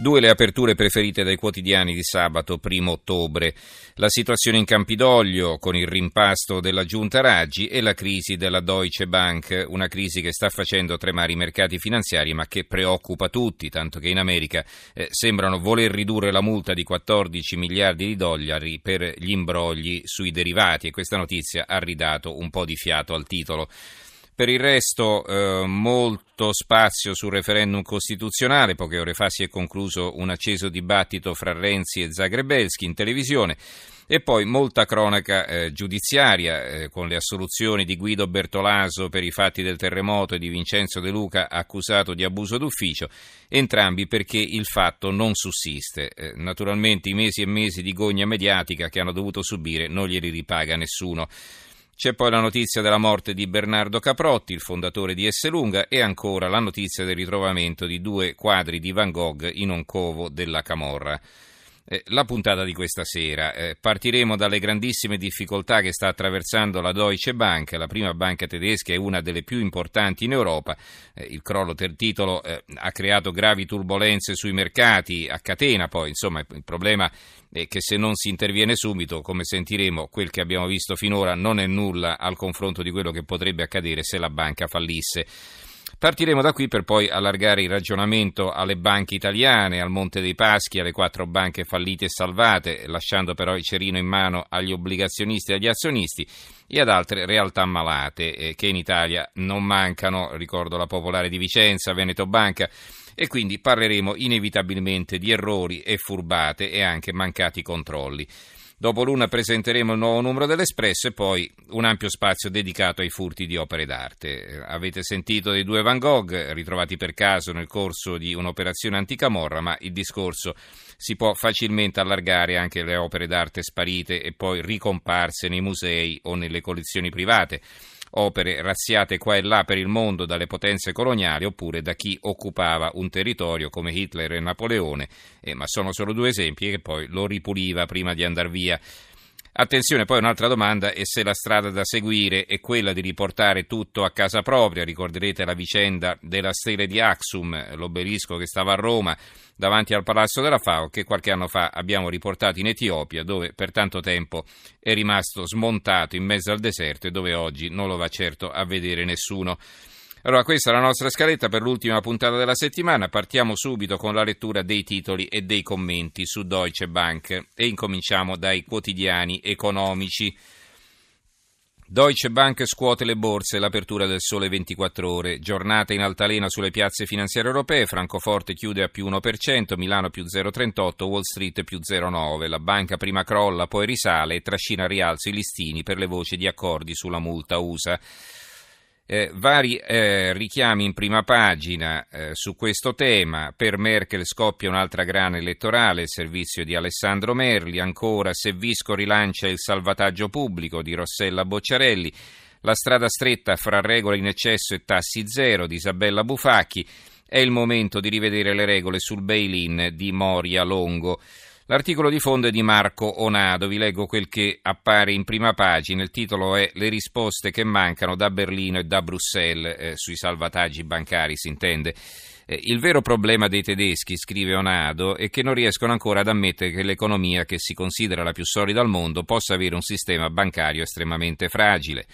Due le aperture preferite dai quotidiani di sabato 1 ottobre. La situazione in Campidoglio con il rimpasto della giunta Raggi e la crisi della Deutsche Bank, una crisi che sta facendo tremare i mercati finanziari ma che preoccupa tutti, tanto che in America eh, sembrano voler ridurre la multa di 14 miliardi di dollari per gli imbrogli sui derivati e questa notizia ha ridato un po' di fiato al titolo. Per il resto eh, molto spazio sul referendum costituzionale, poche ore fa si è concluso un acceso dibattito fra Renzi e Zagrebelski in televisione e poi molta cronaca eh, giudiziaria eh, con le assoluzioni di Guido Bertolaso per i fatti del terremoto e di Vincenzo De Luca accusato di abuso d'ufficio, entrambi perché il fatto non sussiste. Eh, naturalmente i mesi e mesi di gogna mediatica che hanno dovuto subire non glieli ripaga nessuno. C'è poi la notizia della morte di Bernardo Caprotti, il fondatore di Esselunga, e ancora la notizia del ritrovamento di due quadri di Van Gogh in un covo della Camorra. Eh, la puntata di questa sera. Eh, partiremo dalle grandissime difficoltà che sta attraversando la Deutsche Bank, la prima banca tedesca e una delle più importanti in Europa. Eh, il crollo del titolo eh, ha creato gravi turbulenze sui mercati, a catena poi, insomma il problema è che se non si interviene subito, come sentiremo, quel che abbiamo visto finora non è nulla al confronto di quello che potrebbe accadere se la banca fallisse. Partiremo da qui per poi allargare il ragionamento alle banche italiane, al Monte dei Paschi, alle quattro banche fallite e salvate, lasciando però il cerino in mano agli obbligazionisti e agli azionisti e ad altre realtà malate eh, che in Italia non mancano, ricordo la Popolare di Vicenza, Veneto Banca, e quindi parleremo inevitabilmente di errori e furbate e anche mancati controlli. Dopo l'una presenteremo il nuovo numero dell'Espresso e poi un ampio spazio dedicato ai furti di opere d'arte. Avete sentito dei due Van Gogh ritrovati per caso nel corso di un'operazione anticamorra, ma il discorso si può facilmente allargare anche alle opere d'arte sparite e poi ricomparse nei musei o nelle collezioni private opere razziate qua e là per il mondo dalle potenze coloniali oppure da chi occupava un territorio come Hitler e Napoleone, eh, ma sono solo due esempi che poi lo ripuliva prima di andare via. Attenzione, poi un'altra domanda è se la strada da seguire è quella di riportare tutto a casa propria. Ricorderete la vicenda della stele di Axum, l'obelisco che stava a Roma davanti al Palazzo della FAO che qualche anno fa abbiamo riportato in Etiopia dove per tanto tempo è rimasto smontato in mezzo al deserto e dove oggi non lo va certo a vedere nessuno. Allora, questa è la nostra scaletta per l'ultima puntata della settimana. Partiamo subito con la lettura dei titoli e dei commenti su Deutsche Bank e incominciamo dai quotidiani economici. Deutsche Bank scuote le borse, l'apertura del sole 24 ore, giornata in altalena sulle piazze finanziarie europee, Francoforte chiude a più 1%, Milano più 0,38, Wall Street più 0,9, la banca prima crolla, poi risale e trascina a rialzo i listini per le voci di accordi sulla multa USA. Eh, vari eh, richiami in prima pagina eh, su questo tema. Per Merkel scoppia un'altra grana elettorale, il servizio di Alessandro Merli. Ancora, se Visco rilancia il salvataggio pubblico di Rossella Bocciarelli. La strada stretta fra regole in eccesso e tassi zero di Isabella Bufacchi. È il momento di rivedere le regole sul bail-in di Moria Longo. L'articolo di fondo è di Marco Onado, vi leggo quel che appare in prima pagina, il titolo è Le risposte che mancano da Berlino e da Bruxelles eh, sui salvataggi bancari, si intende. Eh, il vero problema dei tedeschi, scrive Onado, è che non riescono ancora ad ammettere che l'economia che si considera la più solida al mondo possa avere un sistema bancario estremamente fragile.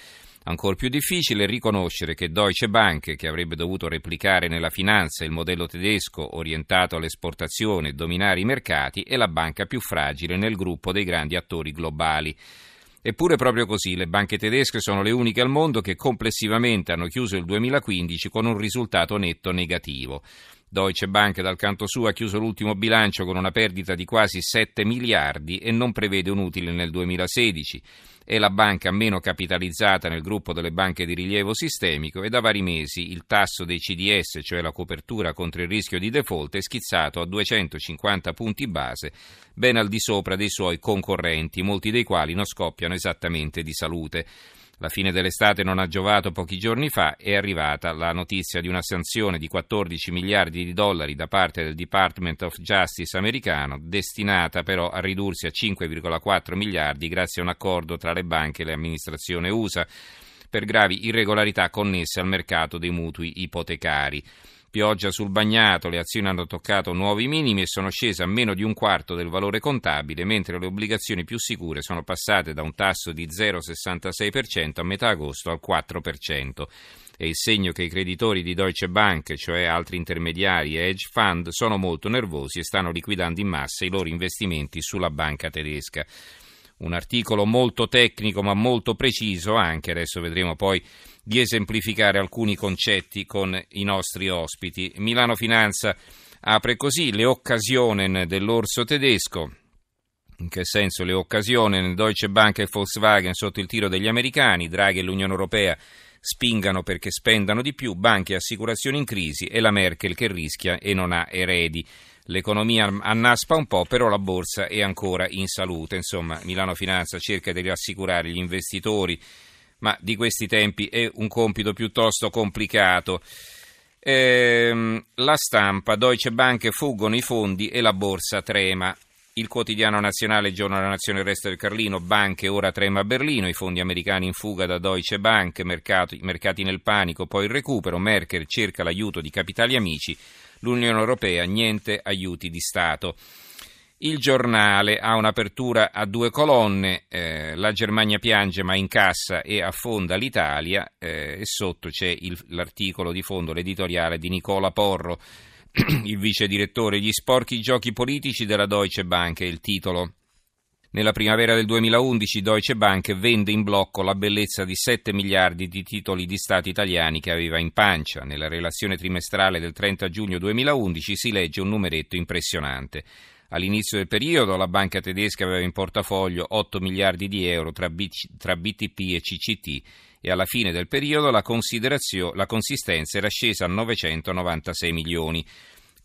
Ancora più difficile riconoscere che Deutsche Bank, che avrebbe dovuto replicare nella finanza il modello tedesco orientato all'esportazione e dominare i mercati, è la banca più fragile nel gruppo dei grandi attori globali. Eppure proprio così, le banche tedesche sono le uniche al mondo che complessivamente hanno chiuso il 2015 con un risultato netto negativo. Deutsche Bank dal canto suo ha chiuso l'ultimo bilancio con una perdita di quasi 7 miliardi e non prevede un utile nel 2016 è la banca meno capitalizzata nel gruppo delle banche di rilievo sistemico e da vari mesi il tasso dei CDS, cioè la copertura contro il rischio di default, è schizzato a 250 punti base, ben al di sopra dei suoi concorrenti, molti dei quali non scoppiano esattamente di salute. La fine dell'estate non ha giovato pochi giorni fa, è arrivata la notizia di una sanzione di 14 miliardi di dollari da parte del Department of Justice americano, destinata però a ridursi a 5,4 miliardi grazie a un accordo tra le banche e l'amministrazione USA per gravi irregolarità connesse al mercato dei mutui ipotecari. Pioggia sul bagnato, le azioni hanno toccato nuovi minimi e sono scese a meno di un quarto del valore contabile, mentre le obbligazioni più sicure sono passate da un tasso di 0,66% a metà agosto al 4%. È il segno che i creditori di Deutsche Bank, cioè altri intermediari e hedge fund, sono molto nervosi e stanno liquidando in massa i loro investimenti sulla banca tedesca un articolo molto tecnico ma molto preciso anche, adesso vedremo poi di esemplificare alcuni concetti con i nostri ospiti. Milano Finanza apre così le occasioni dell'orso tedesco. In che senso le occasioni? Deutsche Bank e Volkswagen sotto il tiro degli americani, Draghi e l'Unione Europea spingano perché spendano di più, banche e assicurazioni in crisi e la Merkel che rischia e non ha eredi. L'economia annaspa un po', però la borsa è ancora in salute. Insomma, Milano Finanza cerca di rassicurare gli investitori ma di questi tempi è un compito piuttosto complicato. Ehm, la stampa, Deutsche Bank fuggono i fondi e la borsa trema. Il quotidiano nazionale Giorno della Nazione il resto del Carlino, banche ora trema a Berlino, i fondi americani in fuga da Deutsche Bank, mercati, mercati nel panico, poi il recupero, Merkel cerca l'aiuto di capitali amici, l'Unione Europea niente aiuti di Stato. Il giornale ha un'apertura a due colonne, eh, la Germania piange ma incassa e affonda l'Italia eh, e sotto c'è il, l'articolo di fondo, l'editoriale di Nicola Porro, il vice direttore Gli sporchi giochi politici della Deutsche Bank, è il titolo. Nella primavera del 2011 Deutsche Bank vende in blocco la bellezza di 7 miliardi di titoli di Stato italiani che aveva in pancia. Nella relazione trimestrale del 30 giugno 2011 si legge un numeretto impressionante. All'inizio del periodo la banca tedesca aveva in portafoglio 8 miliardi di euro tra, BTP e CCT e alla fine del periodo la, la consistenza era scesa a 996 milioni.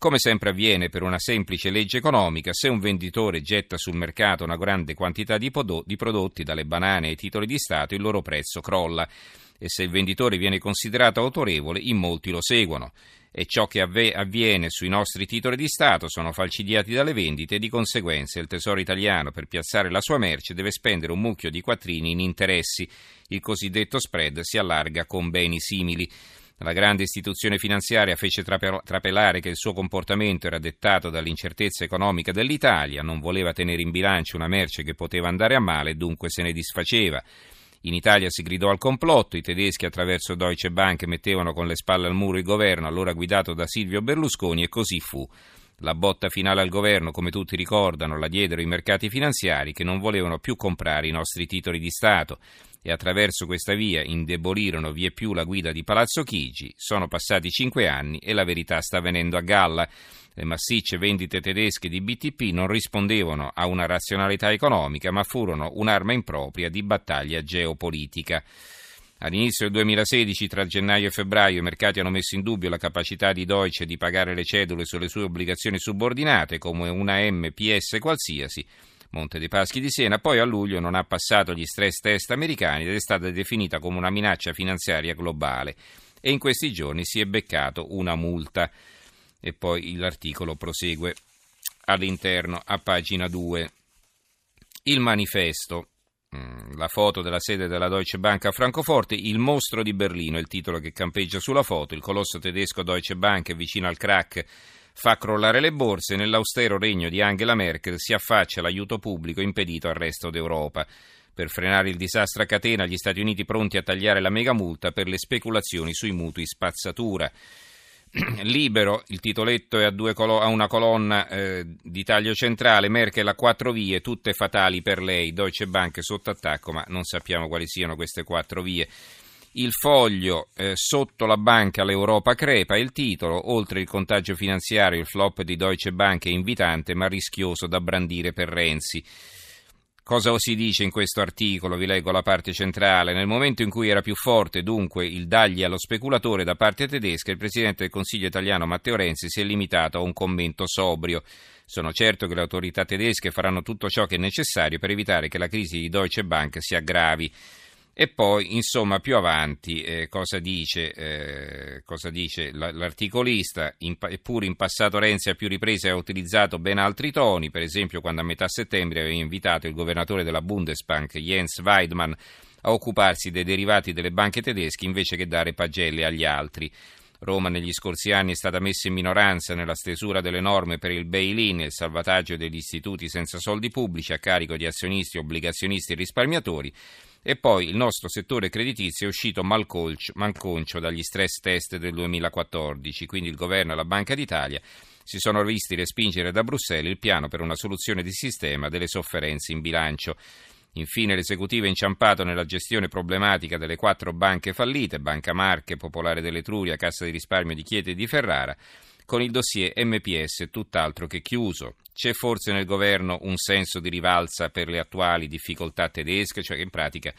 Come sempre avviene per una semplice legge economica, se un venditore getta sul mercato una grande quantità di, prodotti, dalle banane ai titoli di Stato, il loro prezzo crolla e se il venditore viene considerato autorevole, in molti lo seguono e ciò che avviene sui nostri titoli di Stato sono falcidiati dalle vendite e di conseguenza il Tesoro italiano per piazzare la sua merce deve spendere un mucchio di quattrini in interessi. Il cosiddetto spread si allarga con beni simili. La grande istituzione finanziaria fece trapelare che il suo comportamento era dettato dall'incertezza economica dell'Italia, non voleva tenere in bilancio una merce che poteva andare a male dunque se ne disfaceva. In Italia si gridò al complotto, i tedeschi attraverso Deutsche Bank mettevano con le spalle al muro il governo, allora guidato da Silvio Berlusconi, e così fu. La botta finale al governo, come tutti ricordano, la diedero i mercati finanziari che non volevano più comprare i nostri titoli di Stato e attraverso questa via indebolirono vie più la guida di Palazzo Chigi. Sono passati cinque anni e la verità sta venendo a galla. Le massicce vendite tedesche di BTP non rispondevano a una razionalità economica, ma furono un'arma impropria di battaglia geopolitica. All'inizio del 2016, tra gennaio e febbraio, i mercati hanno messo in dubbio la capacità di Deutsche di pagare le cedole sulle sue obbligazioni subordinate, come una MPS qualsiasi, Monte dei Paschi di Siena, poi a luglio non ha passato gli stress test americani ed è stata definita come una minaccia finanziaria globale e in questi giorni si è beccato una multa. E poi l'articolo prosegue all'interno a pagina 2. Il manifesto, la foto della sede della Deutsche Bank a Francoforte, il mostro di Berlino, il titolo che campeggia sulla foto, il colosso tedesco Deutsche Bank vicino al crack fa crollare le borse, nell'austero regno di Angela Merkel si affaccia l'aiuto pubblico impedito al resto d'Europa. Per frenare il disastro a catena, gli Stati Uniti pronti a tagliare la mega multa per le speculazioni sui mutui spazzatura. Libero, il titoletto è a, colo- a una colonna eh, di taglio centrale, Merkel a quattro vie, tutte fatali per lei, Deutsche Bank sotto attacco, ma non sappiamo quali siano queste quattro vie. Il foglio eh, sotto la banca l'Europa crepa, il titolo, oltre il contagio finanziario, il flop di Deutsche Bank è invitante ma rischioso da brandire per Renzi. Cosa si dice in questo articolo? Vi leggo la parte centrale. Nel momento in cui era più forte dunque il dagli allo speculatore da parte tedesca, il Presidente del Consiglio italiano Matteo Renzi si è limitato a un commento sobrio. Sono certo che le autorità tedesche faranno tutto ciò che è necessario per evitare che la crisi di Deutsche Bank si aggravi. E poi, insomma, più avanti, eh, cosa dice, eh, cosa dice l'articolista? In, eppure in passato Renzi a più riprese ha utilizzato ben altri toni, per esempio quando a metà settembre aveva invitato il governatore della Bundesbank, Jens Weidmann, a occuparsi dei derivati delle banche tedesche invece che dare pagelle agli altri. Roma negli scorsi anni è stata messa in minoranza nella stesura delle norme per il bail-in e il salvataggio degli istituti senza soldi pubblici a carico di azionisti, obbligazionisti e risparmiatori e poi il nostro settore creditizio è uscito malconcio dagli stress test del 2014, quindi il governo e la Banca d'Italia si sono visti respingere da Bruxelles il piano per una soluzione di sistema delle sofferenze in bilancio. Infine l'esecutivo è inciampato nella gestione problematica delle quattro banche fallite, Banca Marche, Popolare dell'Etruria, Cassa di risparmio di Chieti e di Ferrara, con il dossier MPS tutt'altro che chiuso. C'è forse nel governo un senso di rivalsa per le attuali difficoltà tedesche, cioè che in pratica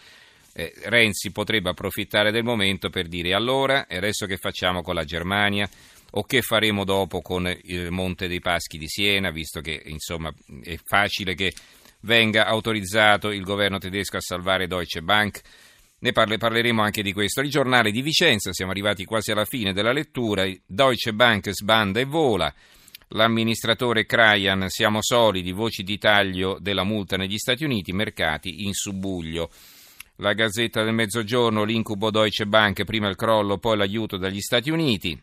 eh, Renzi potrebbe approfittare del momento per dire allora e adesso che facciamo con la Germania o che faremo dopo con il Monte dei Paschi di Siena, visto che insomma è facile che venga autorizzato il governo tedesco a salvare Deutsche Bank. Ne parle, parleremo anche di questo. Il giornale di Vicenza, siamo arrivati quasi alla fine della lettura. Deutsche Bank sbanda e vola. L'amministratore Krajan, siamo solidi, voci di taglio della multa negli Stati Uniti, mercati in subbuglio. La Gazzetta del Mezzogiorno, l'incubo Deutsche Bank, prima il crollo, poi l'aiuto dagli Stati Uniti.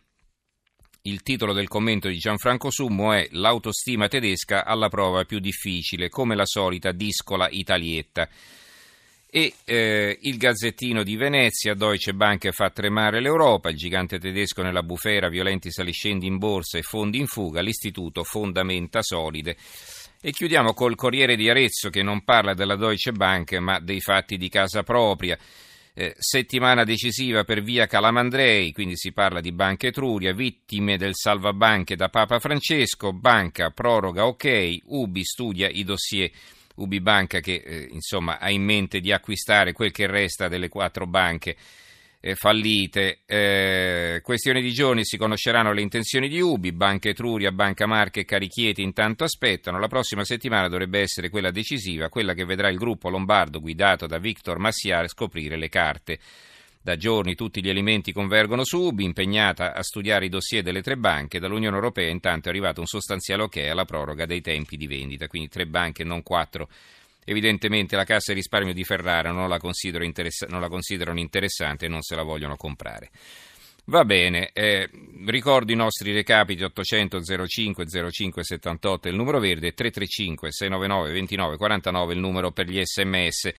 Il titolo del commento di Gianfranco Summo è L'autostima tedesca alla prova più difficile, come la solita discola italietta e eh, il Gazzettino di Venezia, Deutsche Bank fa tremare l'Europa, il gigante tedesco nella bufera, violenti saliscendi in borsa e fondi in fuga, l'istituto fondamenta solide. E chiudiamo col Corriere di Arezzo che non parla della Deutsche Bank ma dei fatti di casa propria. Eh, settimana decisiva per via Calamandrei, quindi si parla di Banca Etruria, vittime del salvabanche da Papa Francesco, banca proroga ok, Ubi studia i dossier. Ubibanca che eh, insomma, ha in mente di acquistare quel che resta delle quattro banche fallite. Eh, questione di giorni si conosceranno le intenzioni di Ubi, Banca Etruria, Banca Marche e Carichieti intanto aspettano. La prossima settimana dovrebbe essere quella decisiva, quella che vedrà il gruppo lombardo guidato da Victor Massiar scoprire le carte. Da giorni tutti gli elementi convergono su Ubi, impegnata a studiare i dossier delle tre banche. Dall'Unione Europea intanto è arrivato un sostanziale ok alla proroga dei tempi di vendita, quindi tre banche, non quattro. Evidentemente la Cassa di risparmio di Ferrara non la, interessa- non la considerano interessante e non se la vogliono comprare. Va bene, eh, ricordo i nostri recapiti 800 05 05 78 il numero verde 335 699 29 49 il numero per gli sms.